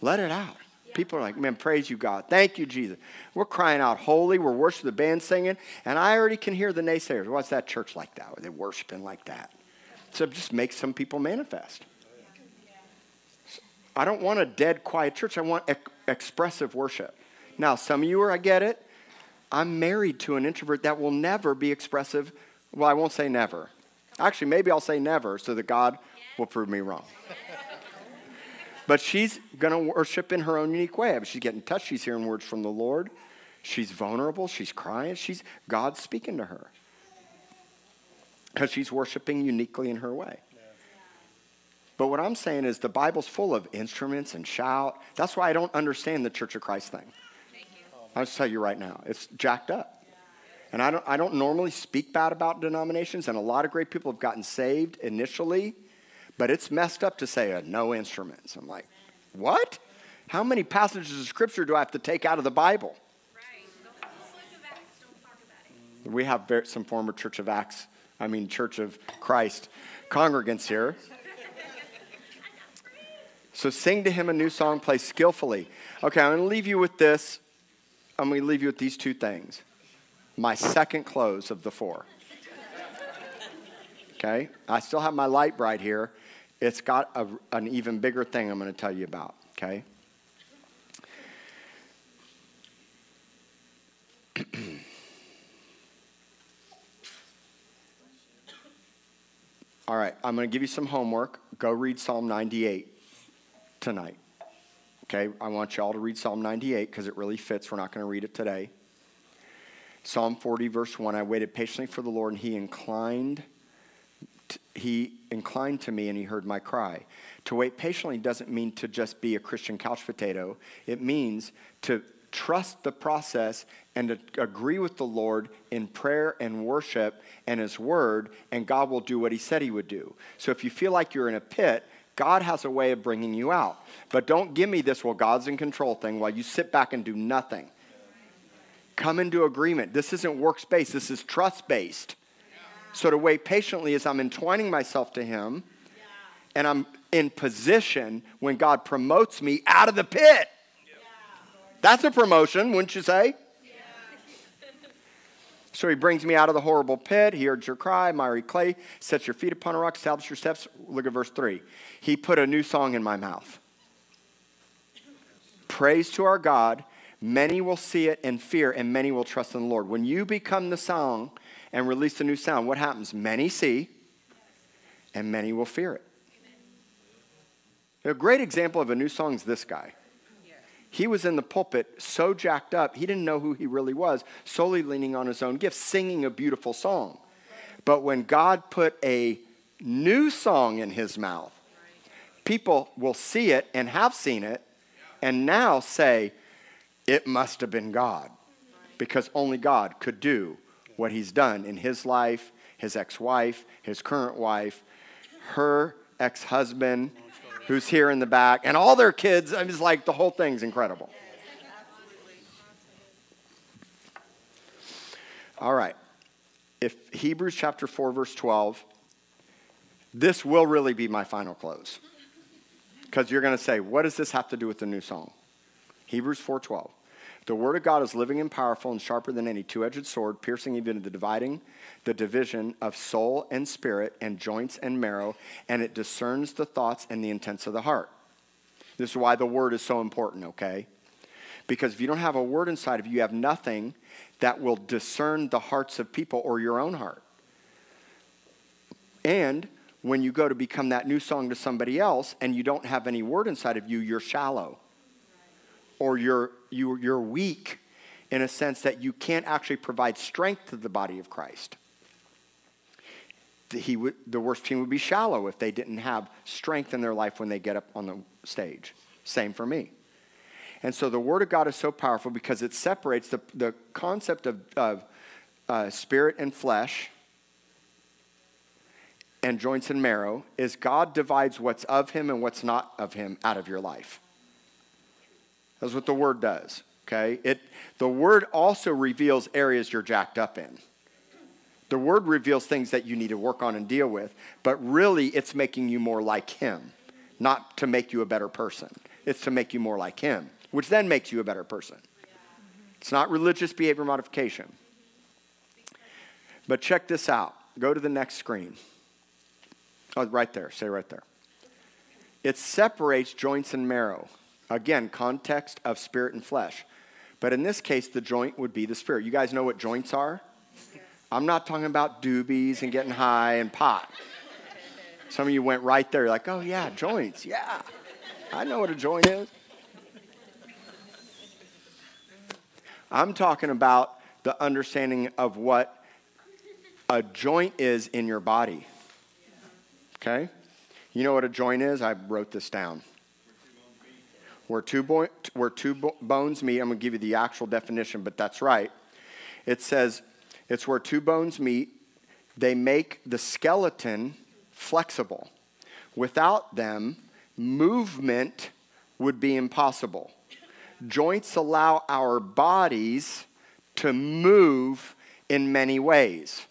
let it out. People are like, man, praise you, God. Thank you, Jesus. We're crying out holy. We're worshiping the band singing. And I already can hear the naysayers. What's that church like that? Are they worshiping like that? So just make some people manifest. I don't want a dead, quiet church. I want expressive worship. Now, some of you are, I get it. I'm married to an introvert that will never be expressive. Well, I won't say never. Actually, maybe I'll say never so that God will prove me wrong. but she's going to worship in her own unique way. She's getting touched. She's hearing words from the Lord. She's vulnerable. She's crying. She's God speaking to her because she's worshiping uniquely in her way. But what I'm saying is the Bible's full of instruments and shout. That's why I don't understand the Church of Christ thing. I'll just tell you right now, it's jacked up. And I don't, I don't normally speak bad about denominations, and a lot of great people have gotten saved initially, but it's messed up to say uh, no instruments. I'm like, what? How many passages of Scripture do I have to take out of the Bible? We have some former Church of Acts, I mean, Church of Christ congregants here. So sing to him a new song, play skillfully. Okay, I'm going to leave you with this. I'm going to leave you with these two things. My second close of the four. Okay, I still have my Lite-Brite here. It's got a, an even bigger thing I'm going to tell you about. Okay. All right, I'm going to give you some homework. Go read Psalm 98 tonight. Okay, I want you all to read Psalm 98 because it really fits. We're not going to read it today. Psalm 40, verse 1 I waited patiently for the Lord, and he inclined. he inclined to me and he heard my cry. To wait patiently doesn't mean to just be a Christian couch potato. It means to trust the process and to agree with the Lord in prayer and worship and His Word, and God will do what He said He would do. So if you feel like you're in a pit, God has a way of bringing you out. But don't give me this, well, God's in control thing while you sit back and do nothing. Come into agreement. This isn't works based, this is trust based. So to wait patiently is I'm entwining myself to Him and I'm in position when God promotes me out of the pit. That's a promotion, wouldn't you say? So he brings me out of the horrible pit. He heard your cry, miry clay, sets your feet upon a rock, establish your steps. Look at verse 3. He put a new song in my mouth. Praise to our God. Many will see it and fear, and many will trust in the Lord. When you become the song and release a new sound, what happens? Many see, and many will fear it. A great example of a new song is this guy. He was in the pulpit so jacked up, he didn't know who he really was, solely leaning on his own gifts, singing a beautiful song. But when God put a new song in his mouth, people will see it and have seen it and now say, it must have been God. Because only God could do what he's done in his life, his ex wife, his current wife, her ex husband, who's here in the back, and all their kids. I'm just like, the whole thing's incredible. All right. If Hebrews chapter 4, verse 12, this will really be my final close. Because you're going to say, what does this have to do with the new song? Hebrews 4:12. The word of God is living and powerful and sharper than any two-edged sword, piercing even to the dividing the division of soul and spirit and joints and marrow, and it discerns the thoughts and the intents of the heart. This is why the word is so important, okay? Because if you don't have a word inside of you, you have nothing that will discern the hearts of people or your own heart. And when you go to become that new song to somebody else and you don't have any word inside of you, you're shallow. Or you're, you, you're weak in a sense that you can't actually provide strength to the body of Christ. He would, the worst team would be shallow if they didn't have strength in their life when they get up on the stage. Same for me. And so the Word of God is so powerful because it separates the, the concept of, of uh, spirit and flesh and joints and marrow is God divides what's of him and what's not of him out of your life. That's what the word does. Okay? It the word also reveals areas you're jacked up in. The word reveals things that you need to work on and deal with, but really it's making you more like him, not to make you a better person. It's to make you more like him, which then makes you a better person. It's not religious behavior modification. But check this out. Go to the next screen. Oh, right there. Say right there. It separates joints and marrow. Again, context of spirit and flesh. But in this case, the joint would be the spirit. You guys know what joints are? I'm not talking about doobies and getting high and pot. Some of you went right there, like, oh, yeah, joints. Yeah. I know what a joint is. I'm talking about the understanding of what a joint is in your body. Okay? You know what a joint is? I wrote this down. Where two, bo- where two bo- bones meet, I'm going to give you the actual definition, but that's right. It says it's where two bones meet, they make the skeleton flexible. Without them, movement would be impossible. Joints allow our bodies to move in many ways.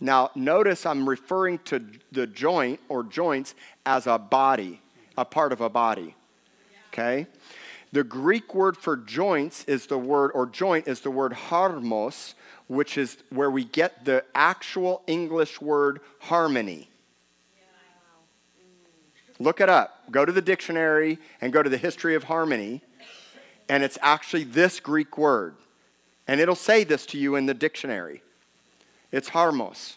Now, notice I'm referring to the joint or joints as a body, a part of a body. Okay? The Greek word for joints is the word, or joint is the word harmos, which is where we get the actual English word harmony. Look it up. Go to the dictionary and go to the history of harmony, and it's actually this Greek word. And it'll say this to you in the dictionary. It's harmos,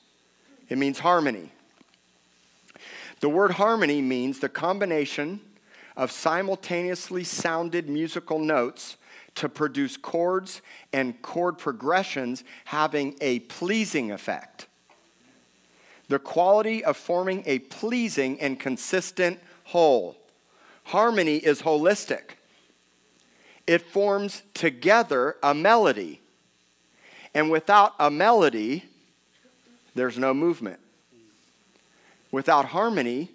it means harmony. The word harmony means the combination of simultaneously sounded musical notes to produce chords and chord progressions having a pleasing effect. The quality of forming a pleasing and consistent whole. Harmony is holistic. It forms together a melody. And without a melody, there's no movement. Without harmony,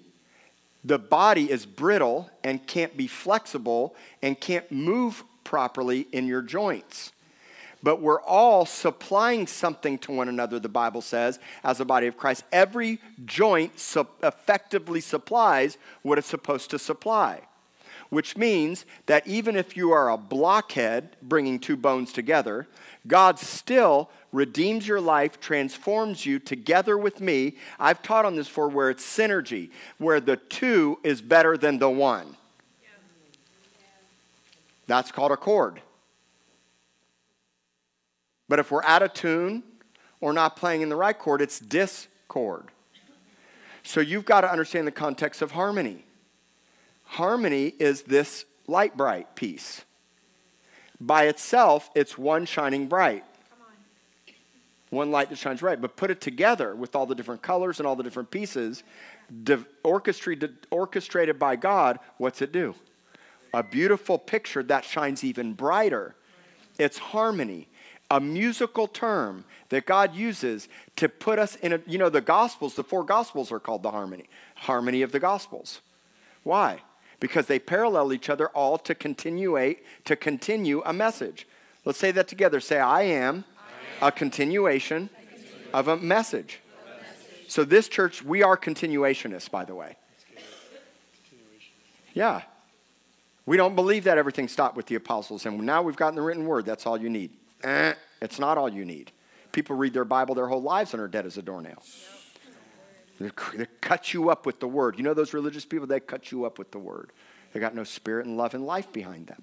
the body is brittle and can't be flexible and can't move properly in your joints. But we're all supplying something to one another, the Bible says, as a body of Christ. Every joint effectively supplies what it's supposed to supply, which means that even if you are a blockhead bringing two bones together, God still redeems your life, transforms you together with me. I've taught on this for where it's synergy, where the two is better than the one. That's called a chord. But if we're out of tune or not playing in the right chord, it's discord. So you've got to understand the context of harmony. Harmony is this Lite-Brite piece. By itself, it's one shining bright. One light that shines bright. But put it together with all the different colors and all the different pieces, orchestrated, orchestrated by God, what's it do? A beautiful picture that shines even brighter. It's harmony, a musical term that God uses to put us in a, you know, the Gospels, the four Gospels are called the harmony, harmony of the Gospels. Why? Because they parallel each other all to continuate, to continue a message. Let's say that together. Say, I am, a continuation of a message. So, this church, we are continuationists, by the way. Yeah. We don't believe that everything stopped with the apostles, and now we've gotten the written word. That's all you need. Eh, it's not all you need. People read their Bible their whole lives and are dead as a doornail. They, cut you up with the word. You know those religious people, they cut you up with the word. They got no spirit and love and life behind them.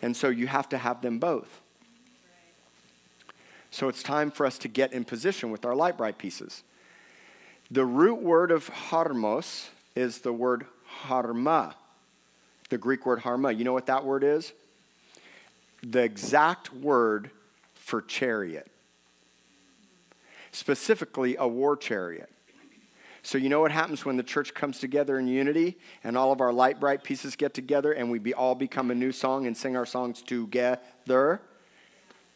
And so you have to have them both. So it's time for us to get in position with our Lite-Brite pieces. The root word of harmos is the word harma, the Greek word harma. You know what that word is? The exact word for chariot, specifically a war chariot. So, you know what happens when the church comes together in unity and all of our Lite-Brite pieces get together and we be, all become a new song and sing our songs together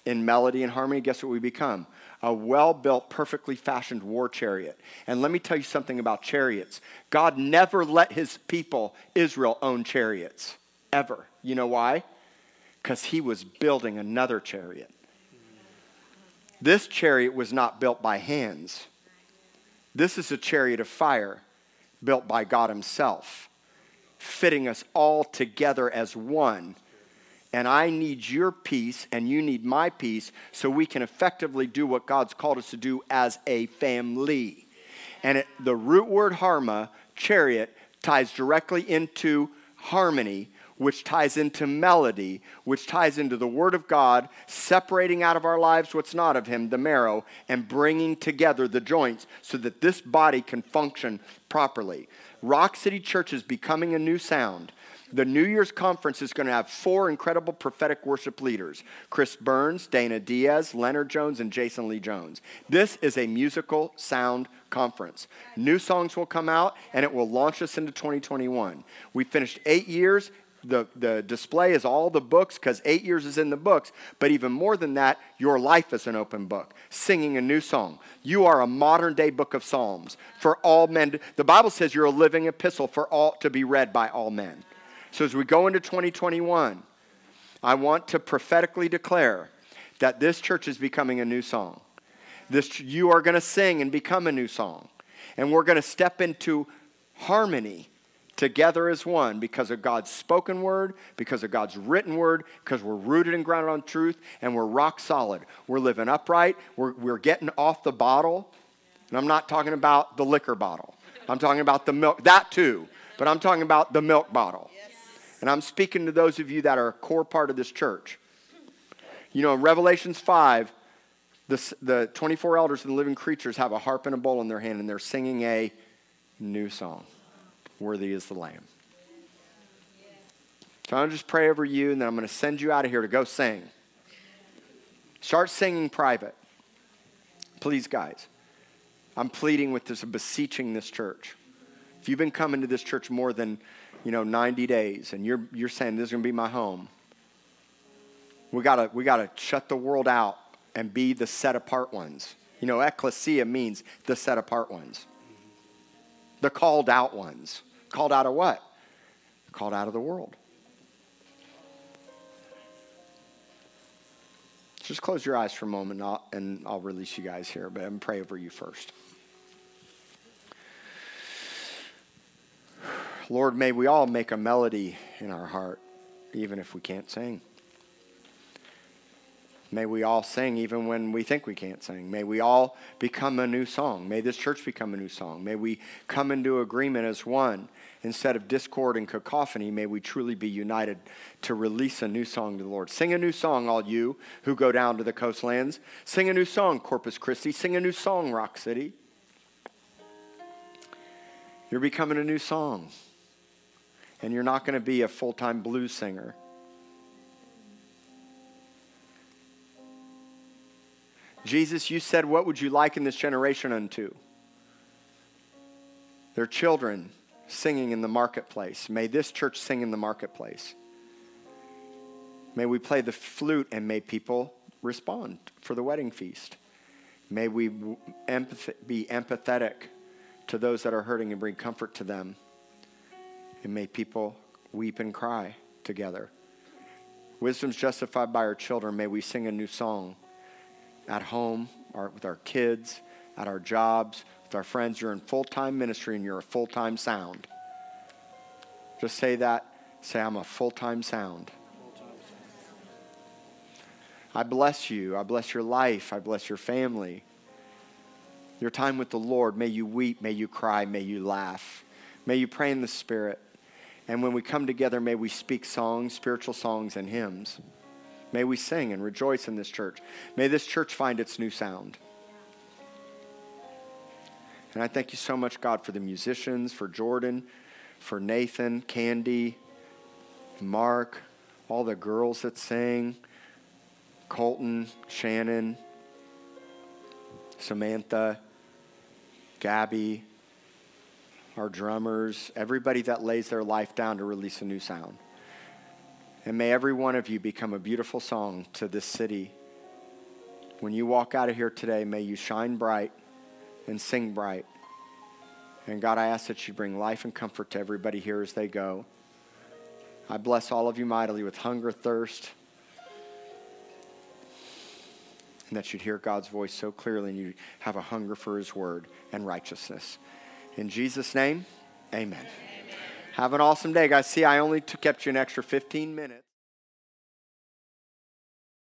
in melody and harmony? Guess what we become? A well built, perfectly fashioned war chariot. And let me tell you something about chariots God never let his people, Israel, own chariots, ever. You know why? Because he was building another chariot. This chariot was not built by hands. This is a chariot of fire built by God Himself, fitting us all together as one. And I need your peace, and you need my peace, so we can effectively do what God's called us to do as a family. And it, the root word harma, chariot, ties directly into harmony, which ties into melody, which ties into the Word of God, separating out of our lives what's not of Him, the marrow, and bringing together the joints so that this body can function properly. Rock City Church is becoming a new sound. The New Year's conference is going to have four incredible prophetic worship leaders Chris Burns, Dana Diaz, Leonard Jones, and Jason Lee Jones. This is a musical sound conference. New songs will come out and it will launch us into 2021. We finished eight years. The, the display is all the books because eight years is in the books. But even more than that, your life is an open book, singing a new song. You are a modern day book of Psalms for all men. The Bible says you're a living epistle for all to be read by all men. So as we go into 2021, I want to prophetically declare that this church is becoming a new song. This, you are going to sing and become a new song. And we're going to step into harmony together as one because of God's spoken word, because of God's written word, because we're rooted and grounded on truth, and we're rock solid. We're living upright. We're, we're getting off the bottle. And I'm not talking about the liquor bottle, I'm talking about the milk, that too. But I'm talking about the milk bottle. And I'm speaking to those of you that are a core part of this church. You know, in Revelations 5, the, the 24 elders and the living creatures have a harp and a bowl in their hand, and they're singing a new song Worthy is the Lamb. So I'm going to just pray over you, and then I'm going to send you out of here to go sing. Start singing private. Please, guys. I'm pleading with this, beseeching this church. If you've been coming to this church more than, you know, 90 days, and you're, you're saying this is going to be my home, we gotta, we gotta shut the world out and be the set apart ones. You know, ecclesia means the set apart ones, the called out ones. Called out of what? Called out of the world. Just close your eyes for a moment and I'll, and I'll release you guys here, but I'm pray over you first. Lord, may we all make a melody in our heart, even if we can't sing. May we all sing even when we think we can't sing. May we all become a new song. May this church become a new song. May we come into agreement as one. Instead of discord and cacophony, may we truly be united to release a new song to the Lord. Sing a new song, all you who go down to the coastlands. Sing a new song, Corpus Christi. Sing a new song, Rock City. You're becoming a new song. And you're not going to be a full time blues singer. Jesus, you said, What would you liken this generation unto? Their children singing in the marketplace. May this church sing in the marketplace. May we play the flute and may people respond for the wedding feast. May we empath- be empathetic to those that are hurting and bring comfort to them. And may people weep and cry together. Wisdom's justified by our children. May we sing a new song at home, or with our kids, at our jobs, our friends. You're in full time ministry and you're a full time sound. Just say that. Say, I'm a full time sound. I bless you. I bless your life. I bless your family. Your time with the Lord, may you weep, may you cry, may you laugh. May you pray in the Spirit. And when we come together, may we speak songs, spiritual songs, and hymns. May we sing and rejoice in this church. May this church find its new sound. And I thank you so much, God, for the musicians, for Jordan, for Nathan, Candy, Mark, all the girls that sing, Colton, Shannon, Samantha, Gabby, our drummers, everybody that lays their life down to release a new sound. And may every one of you become a beautiful song to this city. When you walk out of here today, may you shine bright and sing bright. And God, I ask that you bring life and comfort to everybody here as they go. I bless all of you mightily with hunger, thirst, and that you'd hear God's voice so clearly and you'd have a hunger for his word and righteousness. In Jesus' name, amen. Have an awesome day, guys. See, I only kept you an extra 15 minutes.